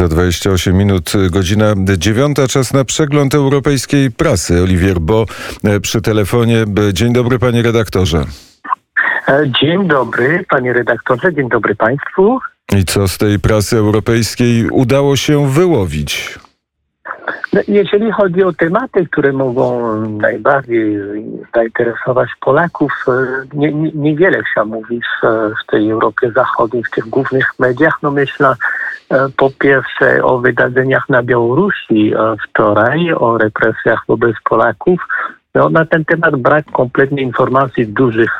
Za 28 minut, godzina dziewiąta, czas na przegląd europejskiej prasy. Oliwier Bo e, przy telefonie. Dzień dobry, panie redaktorze. E, dzień dobry, panie redaktorze, dzień dobry państwu. I co z tej prasy europejskiej udało się wyłowić? No, jeżeli chodzi o tematy, które mogą najbardziej zainteresować Polaków, e, nie, nie, niewiele się mówi w, w tej Europie Zachodniej, w tych głównych mediach. No myślę e, po pierwsze o wydarzeniach na Białorusi e, wczoraj, o represjach wobec Polaków. No, na ten temat brak kompletnie informacji w dużych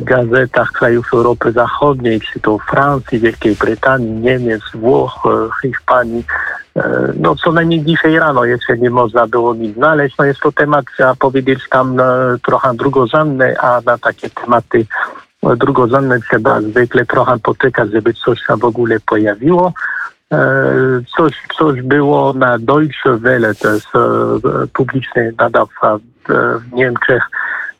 gazetach krajów Europy Zachodniej, czy to Francji, Wielkiej Brytanii, Niemiec, Włoch, Hiszpanii. E, no co najmniej dzisiaj rano jeszcze nie można było nic znaleźć. No jest to temat, trzeba powiedzieć, tam e, trochę drugorzędny, a na takie tematy e, drugorzędne trzeba zwykle trochę poczekać, żeby coś się w ogóle pojawiło. Coś, coś było na Deutsche Welle, to jest publiczny nadawca w Niemczech,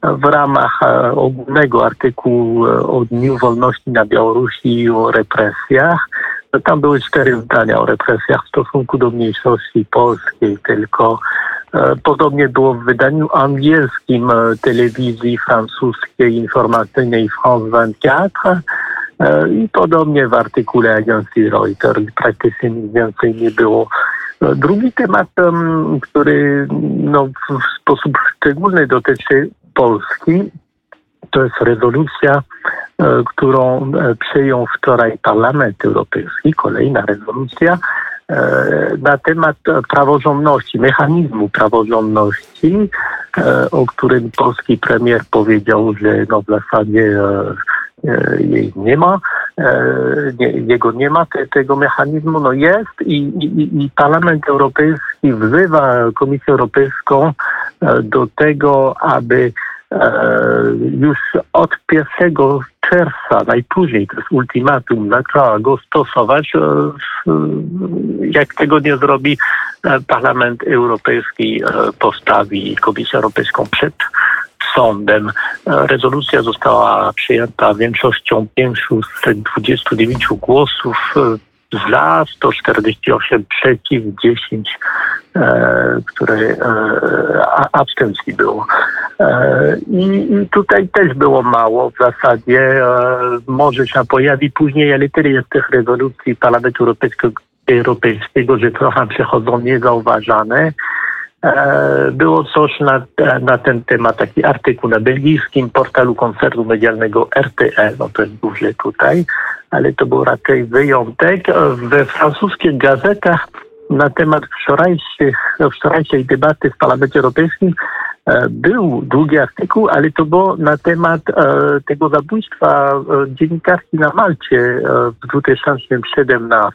w ramach ogólnego artykułu o Dniu Wolności na Białorusi i o represjach. Tam były cztery zdania o represjach w stosunku do mniejszości polskiej, tylko e, Podobnie było w wydaniu angielskim e, telewizji francuskiej informacyjnej France 24 e, i podobnie w artykule agencji Reuters. Praktycznie nic więcej nie było. Drugi temat, który no, w sposób szczególny dotyczy Polski, to jest rezolucja E, którą e, przyjął wczoraj Parlament Europejski, kolejna rezolucja e, na temat praworządności, mechanizmu praworządności, o którym polski premier powiedział, że no w zasadzie jej nie ma, jego nie ma, te, tego mechanizmu no jest i, i, i Parlament Europejski wzywa Komisję Europejską do tego, aby już od 1 czerwca najpóźniej, to jest ultimatum, zaczęła go stosować. E, jak tego nie zrobi, e, Parlament Europejski e, postawi Komisję Europejską przed sądem. Rezolucja została przyjęta większością 529 głosów za, 148 przeciw, 10, które abstencji było. E, I tutaj też było mało w zasadzie. E, może się pojawi później, ale tyle jest tych rezolucji Parlamentu Europejskiego, Europejskiego że trochę przechodzą niezauważane. E, było coś na, na ten temat, taki artykuł na belgijskim portalu koncertu medialnego RTE, no to jest duże tutaj, ale to był raczej wyjątek. We francuskich gazetach na temat wczorajszych, wczorajszej debaty w Parlamencie Europejskim E, był długi artykuł, ale to było na temat e, tego zabójstwa e, dziennikarki na Malcie w 2017.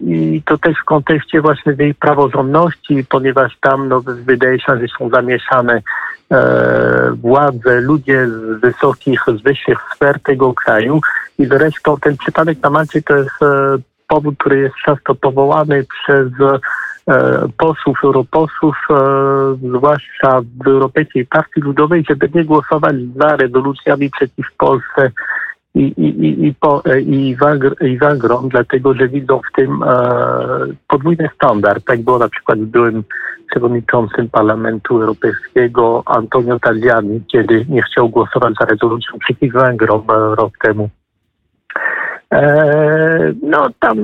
I to też w kontekście właśnie tej praworządności, ponieważ tam no, wydaje się, że są zamieszane władze, ludzie z wysokich, z wyższych sfer tego kraju. I zresztą ten przypadek na Malcie to jest powód, który jest często powołany przez E, posłów, europosłów, e, zwłaszcza w Europejskiej Partii Ludowej, żeby nie głosować za rezolucjami przeciw Polsce i, i, i, po, e, i, i dlatego że widzą w tym e, podwójny standard. Tak było na przykład z byłym przewodniczącym Parlamentu Europejskiego Antonio Tajani, kiedy nie chciał głosować za rezolucją przeciw Węgrom rok temu. E, no tam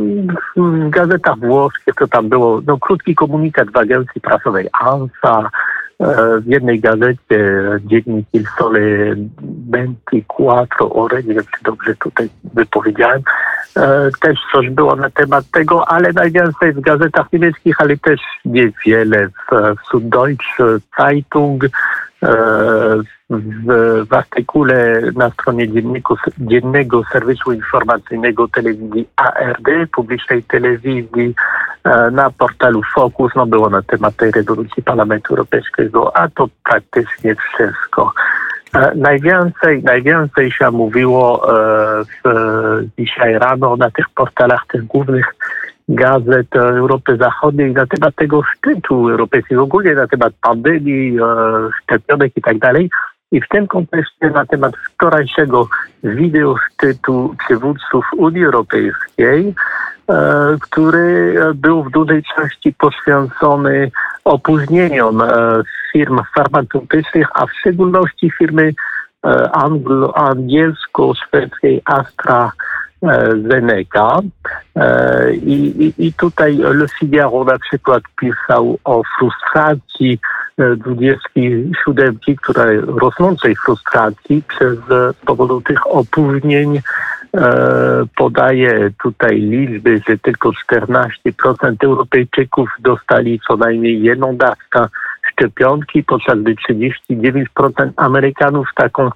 w gazetach włoskich to tam było no, krótki komunikat w agencji prasowej ANSA, e, w jednej gazecie dziennik Il Sole 24 Ore, nie wiem czy dobrze tutaj wypowiedziałem, też coś było na temat tego, ale najwięcej w gazetach niemieckich, ale też niewiele w, w Süddeutsche Zeitung, w, w artykule na stronie dzienniku, dziennego serwisu informacyjnego telewizji ARD, publicznej telewizji, e, na portalu Focus, no było na temat tej rezolucji Parlamentu Europejskiego, a to praktycznie wszystko. E, najwięcej, najwięcej się mówiło e, w, dzisiaj rano na tych portalach, tych głównych gazet Europy Zachodniej na temat tego szczytu europejskiego, ogólnie na temat pandemii, szczepionek i tak dalej. I w tym kontekście na temat wczorajszego wideo szczytu przywódców Unii Europejskiej który był w dużej części poświęcony opóźnieniom firm farmaceutycznych, a w szczególności firmy angielsko-szwedzkiej Astra Zeneca. I, i, I tutaj Le Figaro na przykład pisał o frustracji 27, która rosnącej frustracji przez z powodu tych opóźnień podaje tutaj liczby, że tylko 14% Europejczyków dostali co najmniej jedną dawkę szczepionki, podczas gdy 39% Amerykanów taką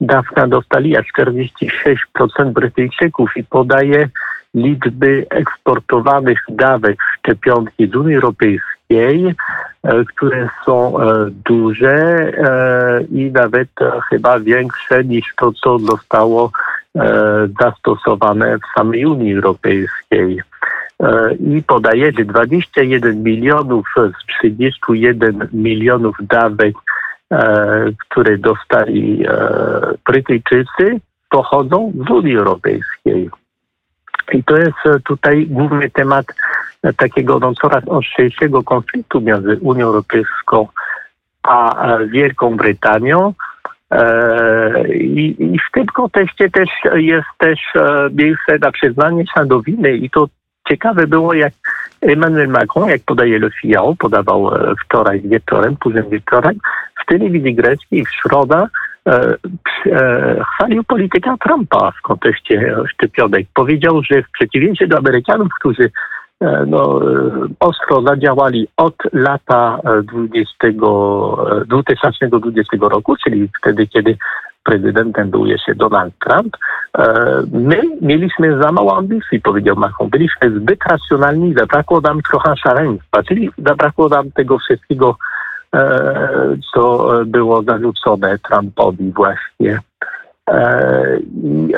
dawkę dostali, a 46% Brytyjczyków i podaje liczby eksportowanych dawek szczepionki z Unii Europejskiej, które są duże i nawet chyba większe niż to, co zostało zastosowane w samej Unii Europejskiej. I podaje, że 21 milionów z 31 milionów dawek, które dostali Brytyjczycy, pochodzą z Unii Europejskiej. I to jest tutaj główny temat takiego no, coraz ostrzejszego konfliktu między Unią Europejską a Wielką Brytanią. I, I, w tym kontekście też jest też miejsce na przyznanie się do winy i to ciekawe było, jak Emmanuel Macron, jak podaje Le Figaro, podawał wczoraj wieczorem, późnym wieczorem, w telewizji greckiej w środę chwalił polityka Trumpa w kontekście szczepionek. Powiedział, że w przeciwieństwie do Amerykanów, którzy no, ostro zadziałali od lata 20, 2020 roku, czyli wtedy, kiedy prezydentem był jeszcze Donald Trump, my mieliśmy za mało ambicji, powiedział Macron. Byliśmy zbyt racjonalni, zabrakło nam trochę szaleństwa, czyli zabrakło nam tego wszystkiego, co było zarzucone Trumpowi właśnie. I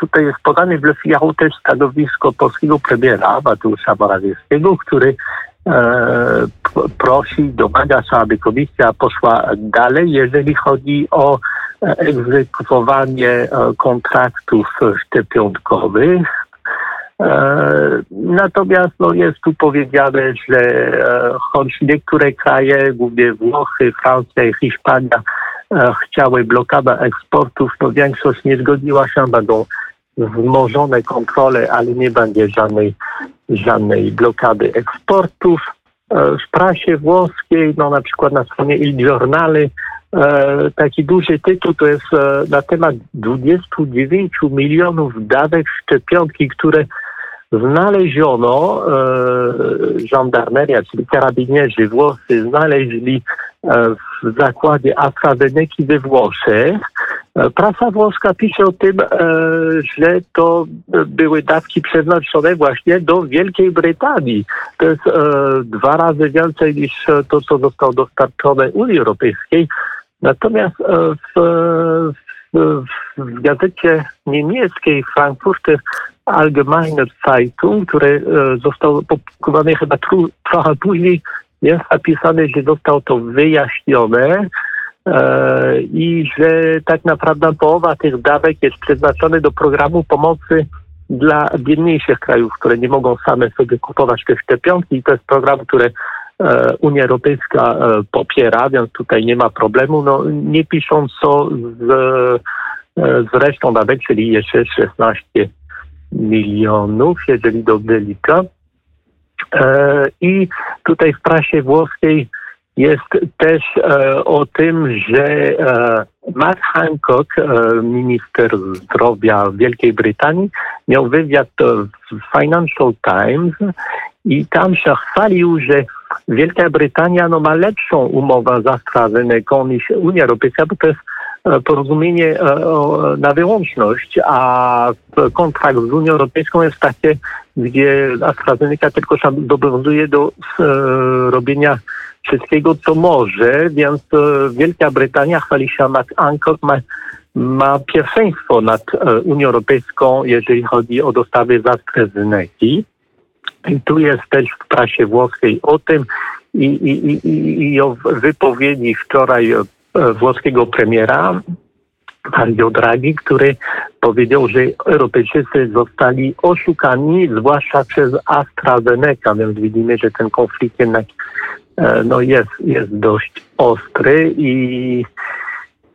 tutaj jest podane w Le Figaro też stanowisko polskiego premiera Mateusza Morawieckiego, który prosi, domaga się, aby komisja poszła dalej, jeżeli chodzi o egzekwowanie kontraktów szczepionkowych. Natomiast no, jest tu powiedziane, że choć niektóre kraje, głównie Włochy, Francja i Hiszpania, chciały blokada eksportów, no większość nie zgodziła się, będą wzmożone kontrole, ale nie będzie żadnej, żadnej blokady eksportów. W prasie włoskiej, no na przykład na stronie Il Giornale, taki duży tytuł to jest na temat 29 milionów dawek szczepionki, które znaleziono, e, żandarmeria, czyli karabinierzy włoscy znaleźli e, w zakładzie AstraZeneca we Włoszech. E, prasa włoska pisze o tym, e, że to były dawki przeznaczone właśnie do Wielkiej Brytanii. To jest e, dwa razy więcej niż to, co zostało dostarczone Unii Europejskiej. Natomiast w, w, w gazecie niemieckiej Frankfurter Allgemeine Zeitung, który został opublikowany chyba tru, trochę później, jest napisane, że zostało to wyjaśnione e, i że tak naprawdę połowa tych dawek jest przeznaczona do programu pomocy dla biedniejszych krajów, które nie mogą same sobie kupować te szczepionki i to jest program, który e, Unia Europejska e, popiera, więc tutaj nie ma problemu. No, nie pisząc co z, e, z resztą dawek, czyli jeszcze 16 milionów, jeżeli dobrze liczę. E, I tutaj w prasie włoskiej jest też e, o tym, że e, Matt Hancock, minister zdrowia Wielkiej Brytanii, miał wywiad w Financial Times i tam się chwalił, że Wielka Brytania no, ma lepszą umowę z AstraZeneca niż Unia Europejska, bo to jest porozumienie na wyłączność, a kontrakt z Unią Europejską jest takie, gdzie AstraZeneca tylko zobowiązuje do e, robienia wszystkiego, co może, więc e, Wielka Brytania chwali się Mac Anchor, ma, ma pierwszeństwo nad e, Unią Europejską, jeżeli chodzi o dostawy z AstraZeneca. I tu jest też w prasie włoskiej o tym i, i, i, i o wypowiedzi wczoraj włoskiego premiera, Mario Draghi, który powiedział, że Europejczycy zostali oszukani, zwłaszcza przez AstraZeneca, więc widzimy, że ten konflikt jednak e, no jest, jest dość ostry i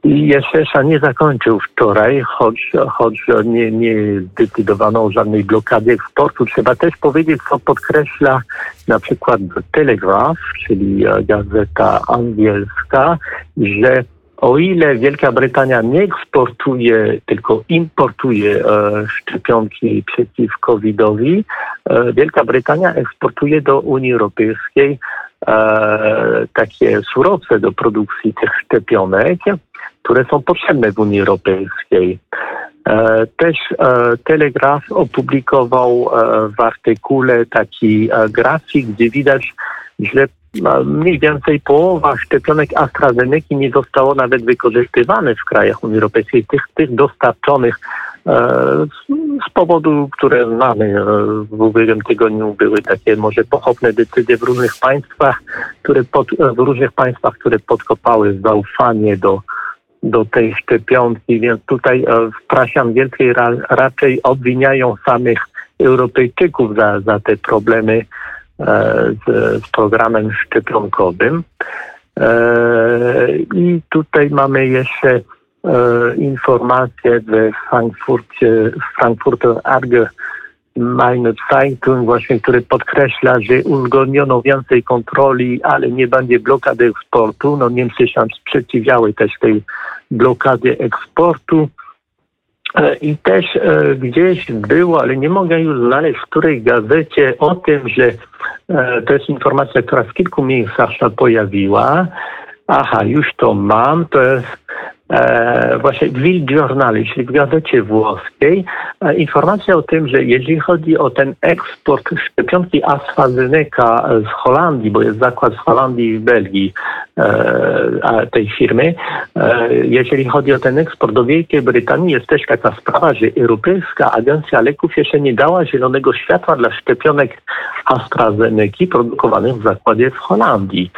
i Jesesza nie zakończył wczoraj, choć, choć nie, nie zdecydowano o żadnej blokadzie eksportu. Trzeba też powiedzieć, co podkreśla na przykład Telegraph, czyli gazeta angielska, że o ile Wielka Brytania nie eksportuje, tylko importuje e, szczepionki przeciw COVID-owi, e, Wielka Brytania eksportuje do Unii Europejskiej e, takie surowce do produkcji tych szczepionek które są potrzebne w Unii Europejskiej. Też Telegraf opublikował w artykule taki grafik, gdzie widać, że mniej więcej połowa szczepionek AstraZeneca nie zostało nawet wykorzystywane w krajach Unii Europejskiej, tych, tych dostarczonych z powodu, które znamy. W ubiegłym tygodniu były takie może pochopne decyzje w różnych państwach, które pod, w różnych państwach, które podkopały zaufanie do do tej szczepionki, więc tutaj e, w prasie angielskiej ra, raczej obwiniają samych Europejczyków za, za te problemy e, z, z programem szczepionkowym. E, I tutaj mamy jeszcze e, informację w Frankfurcie, Frankfurter Arge Meine Zeitung właśnie, który podkreśla, że uzgodniono więcej kontroli, ale nie będzie blokady eksportu. No Niemcy się sprzeciwiały też tej blokadzie eksportu. E, I też e, gdzieś było, ale nie mogę już znaleźć w której gazecie o tym, że e, to jest informacja, która w kilku miejscach się pojawiła. Aha, już to mam. To jest e, właśnie Will Journal, czyli w gazecie włoskiej, e, informacja o tym, że jeżeli chodzi o ten eksport szczepionki AstraZeneca z Holandii, bo jest zakład w Holandii i w Belgii e, tej firmy, e, jeżeli chodzi o ten eksport do Wielkiej Brytanii, jest też taka sprawa, że Europejska Agencja Leków jeszcze nie dała zielonego światła dla szczepionek AstraZeneca produkowanych w zakładzie w Holandii.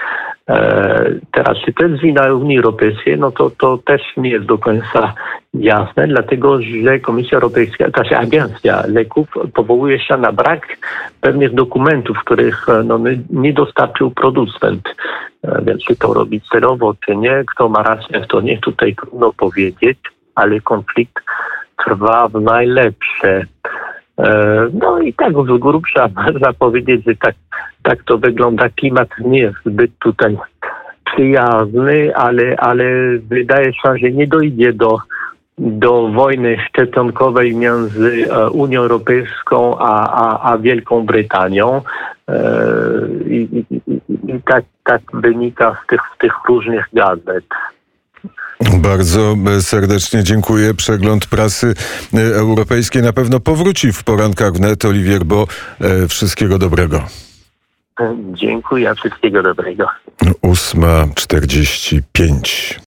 E, teraz, czy to jest wina Unii Europejskiej, no to, to też nie jest do końca jasne, dlatego że Komisja Europejska, ta się agencja leków powołuje się na brak pewnych dokumentów, których no, nie dostarczył producent. E, więc czy to robić celowo, czy nie, kto ma rację, kto nie, tutaj trudno powiedzieć, ale konflikt trwa w najlepsze. E, no i tak z grubsza można powiedzieć, że tak, tak to wygląda. Klimat nie jest zbyt tutaj przyjazny, ale, ale wydaje się, że nie dojdzie do, do wojny szczepionkowej między e, Unią Europejską a, a, a Wielką Brytanią. E, I, i, i tak, tak wynika z tych, z tych różnych gazet. Bardzo serdecznie dziękuję. Przegląd prasy e, europejskiej na pewno powróci w porankach wnet. Oliwier, bo e, wszystkiego dobrego. Dziękuję, wszystkiego dobrego. 8.45.